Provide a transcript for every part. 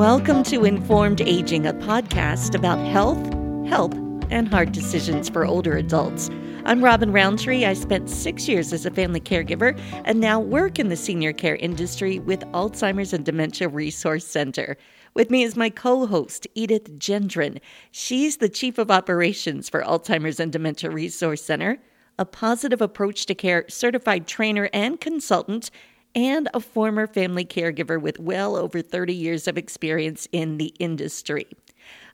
Welcome to Informed Aging, a podcast about health, help, and hard decisions for older adults. I'm Robin Roundtree. I spent six years as a family caregiver and now work in the senior care industry with Alzheimer's and Dementia Resource Center. With me is my co host, Edith Gendron. She's the Chief of Operations for Alzheimer's and Dementia Resource Center, a positive approach to care certified trainer and consultant, and a former family caregiver with well over 30 years of experience in the industry.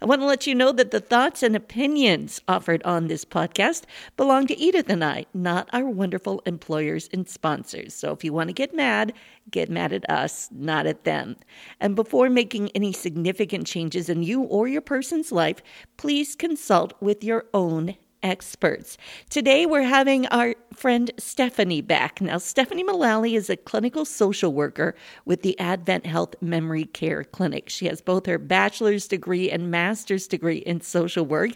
I want to let you know that the thoughts and opinions offered on this podcast belong to Edith and I, not our wonderful employers and sponsors. So if you want to get mad, get mad at us, not at them. And before making any significant changes in you or your person's life, please consult with your own experts. Today, we're having our friend Stephanie back. Now, Stephanie Mullally is a clinical social worker with the Advent Health Memory Care Clinic. She has both her bachelor's degree and master's degree in social work,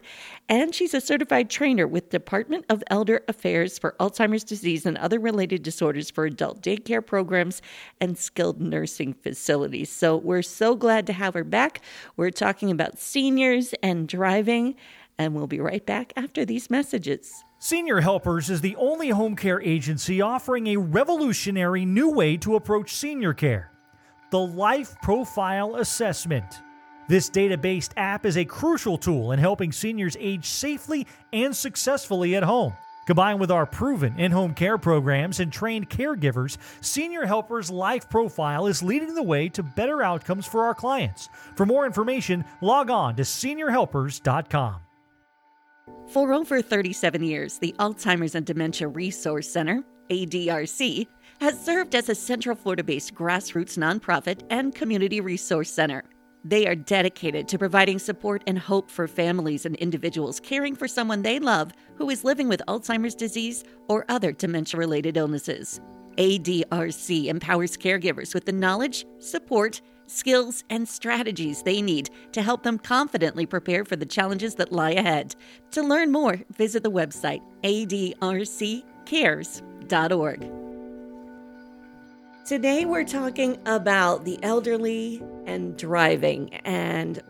and she's a certified trainer with Department of Elder Affairs for Alzheimer's disease and other related disorders for adult daycare programs and skilled nursing facilities. So, we're so glad to have her back. We're talking about seniors and driving and we'll be right back after these messages. Senior Helpers is the only home care agency offering a revolutionary new way to approach senior care the Life Profile Assessment. This data based app is a crucial tool in helping seniors age safely and successfully at home. Combined with our proven in home care programs and trained caregivers, Senior Helpers Life Profile is leading the way to better outcomes for our clients. For more information, log on to seniorhelpers.com. For over 37 years, the Alzheimer's and Dementia Resource Center, ADRC, has served as a Central Florida based grassroots nonprofit and community resource center. They are dedicated to providing support and hope for families and individuals caring for someone they love who is living with Alzheimer's disease or other dementia related illnesses. ADRC empowers caregivers with the knowledge, support, skills, and strategies they need to help them confidently prepare for the challenges that lie ahead. To learn more, visit the website adrccares.org. Today, we're talking about the elderly and driving. And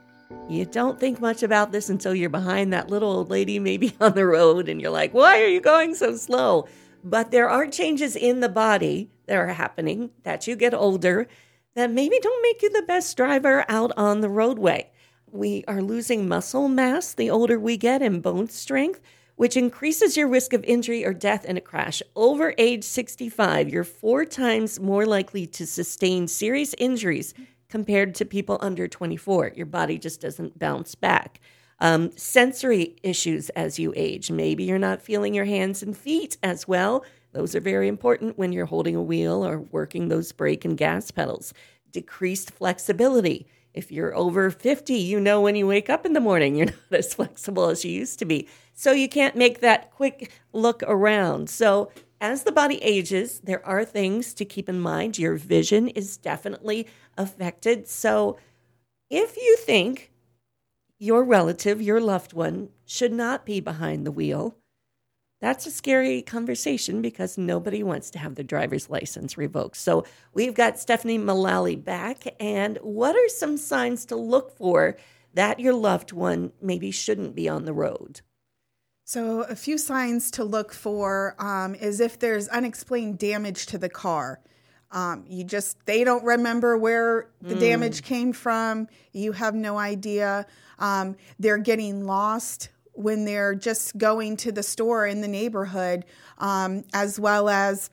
you don't think much about this until you're behind that little old lady, maybe on the road, and you're like, why are you going so slow? But there are changes in the body that are happening that you get older that maybe don't make you the best driver out on the roadway. We are losing muscle mass the older we get and bone strength, which increases your risk of injury or death in a crash. Over age 65, you're four times more likely to sustain serious injuries compared to people under 24. Your body just doesn't bounce back. Um, sensory issues as you age. Maybe you're not feeling your hands and feet as well those are very important when you're holding a wheel or working those brake and gas pedals. Decreased flexibility. If you're over 50, you know when you wake up in the morning, you're not as flexible as you used to be. So you can't make that quick look around. So as the body ages, there are things to keep in mind. Your vision is definitely affected. So if you think your relative, your loved one, should not be behind the wheel, that's a scary conversation because nobody wants to have their driver's license revoked. So we've got Stephanie Mullally back. And what are some signs to look for that your loved one maybe shouldn't be on the road? So, a few signs to look for um, is if there's unexplained damage to the car. Um, you just, they don't remember where the mm. damage came from. You have no idea. Um, they're getting lost when they're just going to the store in the neighborhood, um, as well as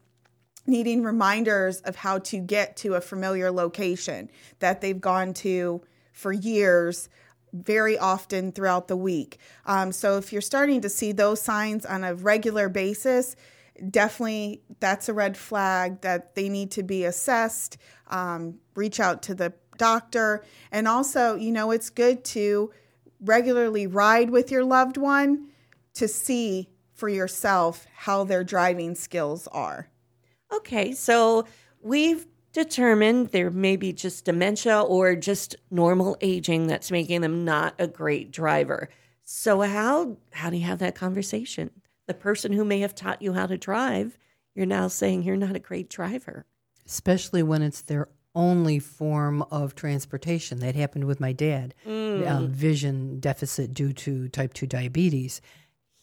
needing reminders of how to get to a familiar location that they've gone to for years very often throughout the week. Um, so if you're starting to see those signs on a regular basis, definitely that's a red flag that they need to be assessed. Um, reach out to the doctor. And also, you know, it's good to regularly ride with your loved one to see for yourself how their driving skills are. Okay, so we've determined there may be just dementia or just normal aging that's making them not a great driver. So how how do you have that conversation? The person who may have taught you how to drive, you're now saying you're not a great driver. Especially when it's their only form of transportation. That happened with my dad, um, vision deficit due to type 2 diabetes.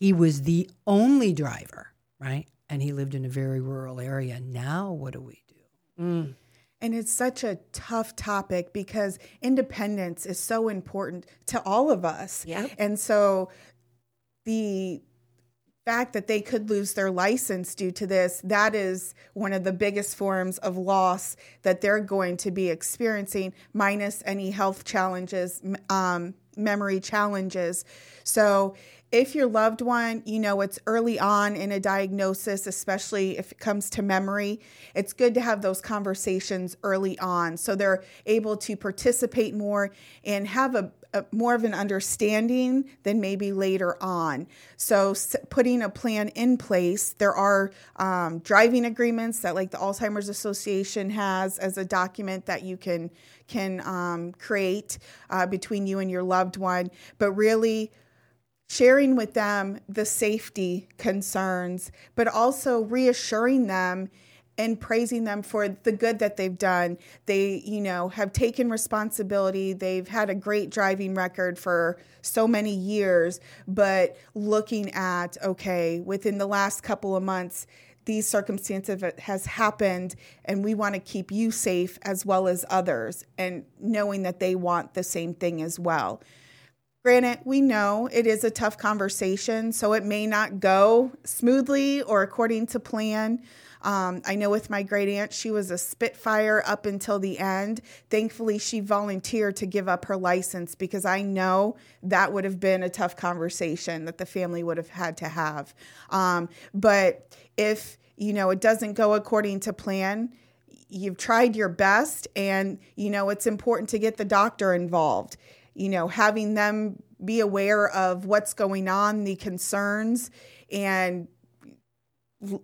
He was the only driver, right? And he lived in a very rural area. Now, what do we do? And it's such a tough topic because independence is so important to all of us. Yep. And so the fact that they could lose their license due to this, that is one of the biggest forms of loss that they're going to be experiencing, minus any health challenges, um, memory challenges. So if your loved one, you know, it's early on in a diagnosis, especially if it comes to memory, it's good to have those conversations early on so they're able to participate more and have a, more of an understanding than maybe later on. So, s- putting a plan in place, there are um, driving agreements that, like the Alzheimer's Association has, as a document that you can can um, create uh, between you and your loved one. But really, sharing with them the safety concerns, but also reassuring them and praising them for the good that they've done. They, you know, have taken responsibility. They've had a great driving record for so many years, but looking at, okay, within the last couple of months, these circumstances has happened and we want to keep you safe as well as others and knowing that they want the same thing as well. Granted, we know it is a tough conversation, so it may not go smoothly or according to plan. Um, I know with my great aunt, she was a Spitfire up until the end. Thankfully, she volunteered to give up her license because I know that would have been a tough conversation that the family would have had to have. Um, but if you know it doesn't go according to plan, you've tried your best, and you know it's important to get the doctor involved you know, having them be aware of what's going on, the concerns, and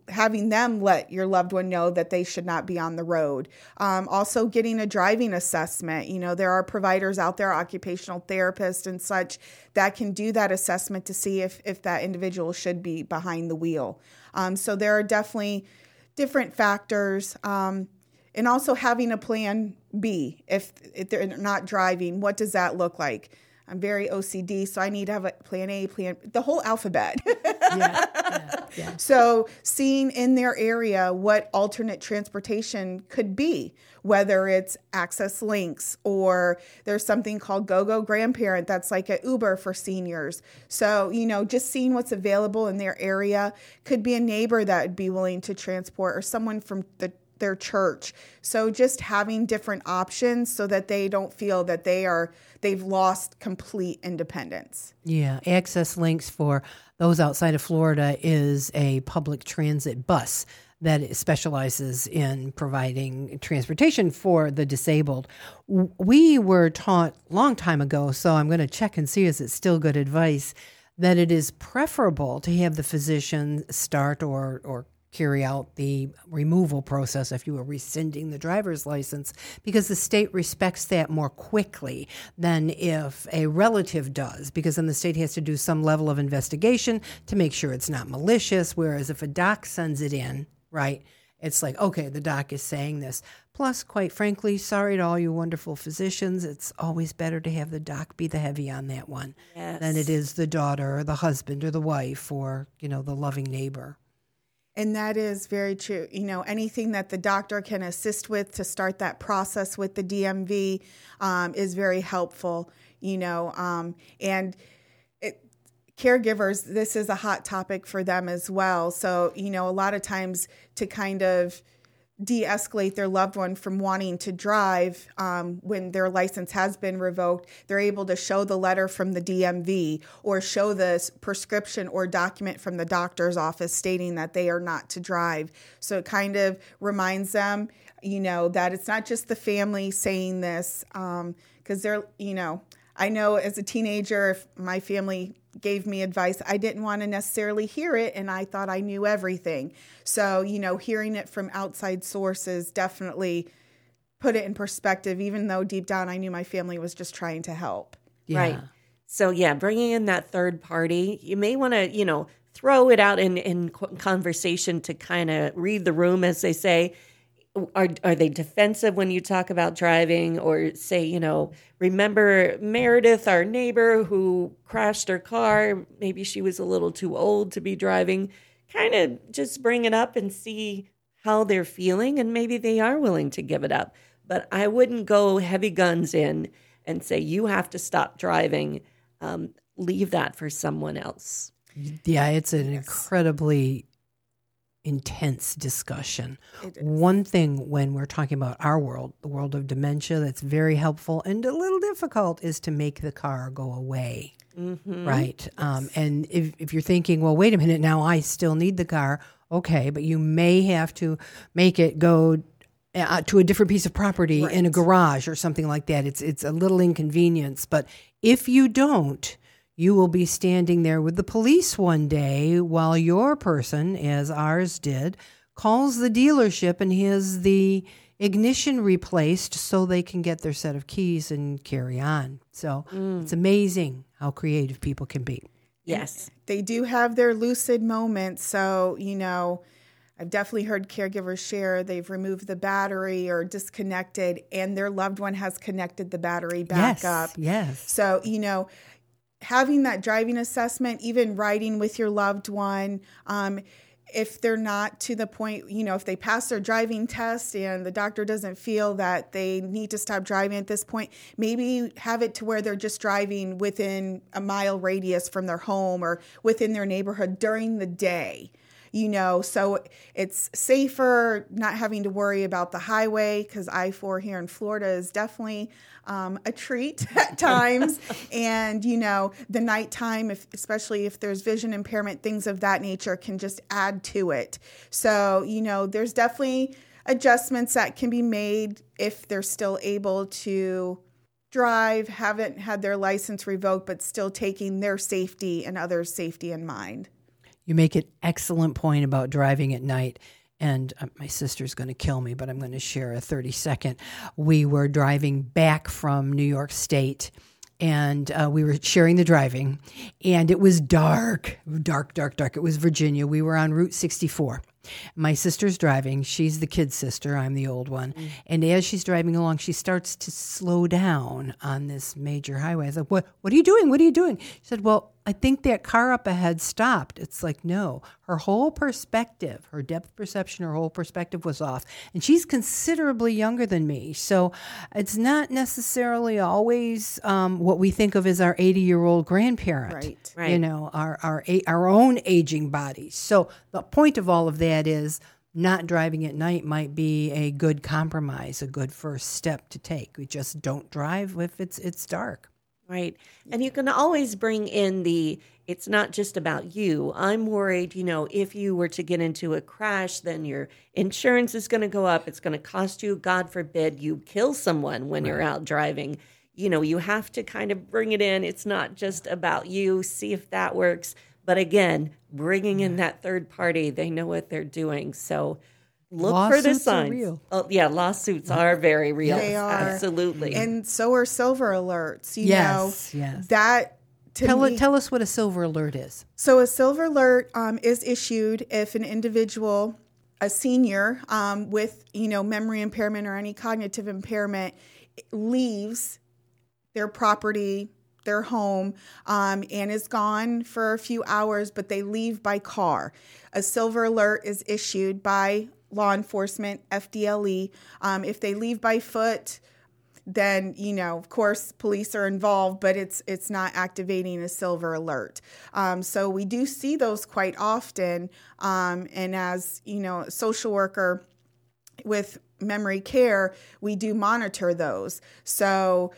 having them let your loved one know that they should not be on the road. Um, also, getting a driving assessment. You know, there are providers out there, occupational therapists and such, that can do that assessment to see if, if that individual should be behind the wheel. Um, so, there are definitely different factors. Um, and also having a plan B if, if they're not driving. What does that look like? I'm very OCD, so I need to have a plan A, plan the whole alphabet. Yeah, yeah, yeah. so seeing in their area what alternate transportation could be, whether it's Access LYNX or there's something called GoGo Grandparent that's like a Uber for seniors. So you know, just seeing what's available in their area could be a neighbor that would be willing to transport or someone from the their church. So just having different options so that they don't feel that they are they've lost complete independence. Yeah, Access LYNX for those outside of Florida is a public transit bus that specializes in providing transportation for the disabled. We were taught long time ago, so I'm going to check and see is it still good advice that it is preferable to have the physician start or or carry out the removal process if you were rescinding the driver's license because the state respects that more quickly than if a relative does because then the state has to do some level of investigation to make sure it's not malicious whereas if a doc sends it in right it's like okay the doc is saying this. Plus quite frankly sorry to all you wonderful physicians it's always better to have the doc be the heavy on that one than it is the daughter or the husband or the wife or you know the loving neighbor And that is very true. You know, anything that the doctor can assist with to start that process with the DMV um, is very helpful. You know, um, and it, caregivers, this is a hot topic for them as well. So, you know, a lot of times to kind of de escalate their loved one from wanting to drive um, when their license has been revoked, they're able to show the letter from the DMV or show the prescription or document from the doctor's office stating that they are not to drive. So it kind of reminds them, you know, that it's not just the family saying this, because they're, you know, I know as a teenager, if my family gave me advice, I didn't want to necessarily hear it, and I thought I knew everything. So, you know, hearing it from outside sources definitely put it in perspective, even though deep down I knew my family was just trying to help. Right. So yeah, bringing in that third party, you may want to, you know, throw it out in in conversation to kind of read the room, as they say. Are are they defensive when you talk about driving or say you know remember meredith our neighbor who crashed her car? Maybe she was a little too old to be driving. Kind of just bring it up and see how they're feeling and maybe they are willing to give it up. But i wouldn't go heavy guns in and say you have to stop driving um, leave that for someone else. Yeah, it's an incredibly intense discussion. One thing when we're talking about our world, the world of dementia, that's very helpful and a little difficult is to make the car go away. Right. Um, and if, if you're thinking, well, wait a minute, now I still need the car, okay, but you may have to make it go uh, to a different piece of property in a garage or something like that. It's it's a little inconvenience, but if you don't, you will be standing there with the police one day while your person, as ours did, calls the dealership and has the ignition replaced so they can get their set of keys and carry on. So mm. it's amazing how creative people can be. yes they do have their lucid moments. So, you know, I've definitely heard caregivers share they've removed the battery or disconnected, and their loved one has connected the battery back yes, up. Yes. So, you know, having that driving assessment, even riding with your loved one, um, if they're not to the point, you know, if they pass their driving test and the doctor doesn't feel that they need to stop driving at this point, maybe have it to where they're just driving within a mile radius from their home or within their neighborhood during the day you know so it's safer not having to worry about the highway because i4 here in florida is definitely um, a treat at times. And you know the nighttime if, especially if there's vision impairment things of that nature can just add to it. So you know there's definitely adjustments that can be made if they're still able to drive haven't had their license revoked but still taking their safety and others safety in mind You make an excellent point about driving at night. And uh, my sister's going to kill me, but I'm going to share a 30 second. We were driving back from New York State and uh, we were sharing the driving, and it was dark, dark, dark, dark. It was Virginia. We were on Route 64. My sister's driving. She's the kid sister. I'm the old one. And as she's driving along, she starts to slow down on this major highway. I was like, "What? What are you doing? What are you doing?" She said, "Well, I think that car up ahead stopped." It's like, no, her whole perspective, her depth perception, her whole perspective was off. And she's considerably younger than me, so it's not necessarily always um, what we think of as our 80 year old grandparent Right. Right. you know our our our own aging bodies. So the point of all of that is not driving at night might be a good compromise, a good first step to take. We just don't drive if it's it's dark. Right. And you can always bring in the it's not just about you. I'm worried, you know, if you were to get into a crash, then your insurance is going to go up. It's going to cost you, God forbid, you kill someone when you're out driving. You know, you have to kind of bring it in. It's not just about you. See if that works. But again, bringing in that third party, they know what they're doing. So look for the Lawsuits signs. real. Oh, yeah, lawsuits are very real. They are. Absolutely. and so are silver alerts you Yes, know yes. that to Tell me, tell us what a silver alert is. So a silver alert um, is issued if an individual, a senior um, with you know memory impairment or any cognitive impairment, leaves their property, their home, um, and is gone for a few hours, but they leave by car. A silver alert is issued by law enforcement, FDLE. Um, if they leave by foot, then you know of course police are involved but it's it's not activating a silver alert. Um, so we do see those quite often um, and as you know a social worker with memory care we do monitor those. So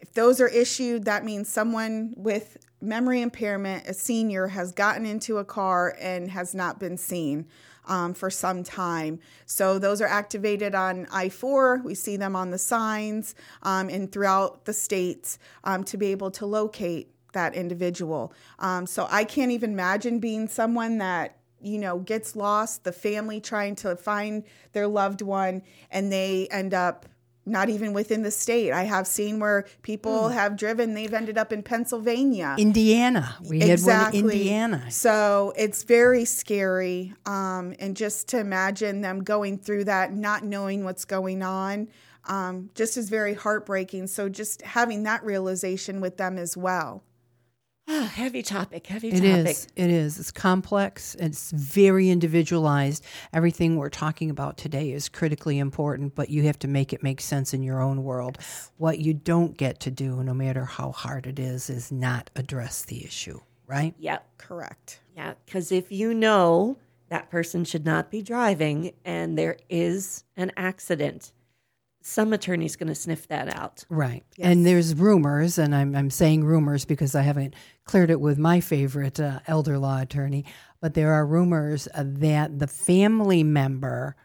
if those are issued that means someone with memory impairment a senior has gotten into a car and has not been seen um, for some time. So those are activated on I 4. We see them on the signs um, and throughout the states um, to be able to locate that individual. Um, so I can't even imagine being someone that you know gets lost the family trying to find their loved one and they end up not even within the state. I have seen where people have driven, they've ended up in Pennsylvania. Indiana. We had one in Indiana. So it's very scary. Um, and just to imagine them going through that, not knowing what's going on, um, just is very heartbreaking. So just having that realization with them as well. Ah, heavy topic, heavy It topic. is. It is. It's complex. It's very individualized. Everything we're talking about today is critically important, but you have to make it make sense in your own world. What you don't get to do, no matter how hard it is, is not address the issue, right? Yep. Correct. Yeah, because if you know that person should not be driving and there is an accident, some attorney's going to sniff that out. Right. And there's rumors, and I'm, I'm saying rumors because I haven't cleared it with my favorite uh, elder law attorney, but there are rumors uh, that the family member,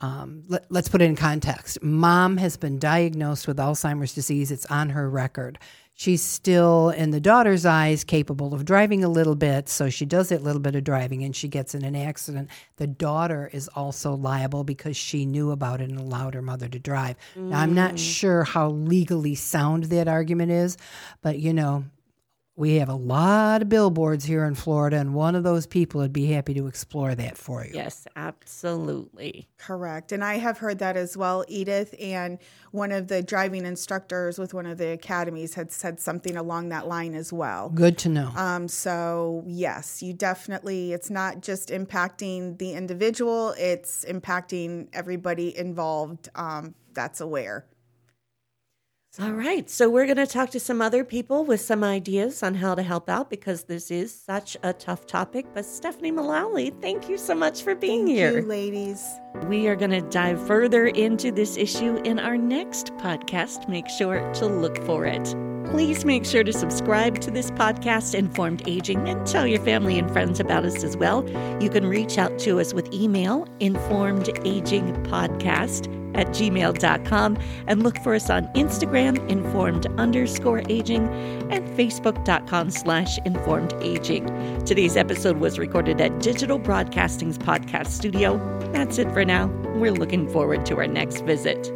um, let, let's put it in context. Mom has been diagnosed with Alzheimer's disease, it's on her record. She's still, in the daughter's eyes, capable of driving a little bit. So she does a little bit of driving and she gets in an accident. The daughter is also liable because she knew about it and allowed her mother to drive. Now, I'm not mm. sure how legally sound that argument is, but you know, we have a lot of billboards here in Florida, and one of those people would be happy to explore that for you. Yes, absolutely. Correct. And I have heard that as well, Edith. And one of the driving instructors with one of the academies had said something along that line as well. Good to know. Um, so, yes, you definitely, it's not just impacting the individual, it's impacting everybody involved um, that's aware. All right. So we're going to talk to some other people with some ideas on how to help out because this is such a tough topic. But Stephanie Mullally, thank you so much for being Thank here. you, ladies. We are going to dive further into this issue in our next podcast. Make sure to look for it. Please make sure to subscribe to this podcast, Informed Aging, and tell your family and friends about us as well. You can reach out to us with email, informedagingpodcast at gmail.com, and look for us on Instagram, informed underscore aging, and facebook.com slash informed aging. Today's episode was recorded at Digital Broadcasting's podcast studio. That's it for now. We're looking forward to our next visit.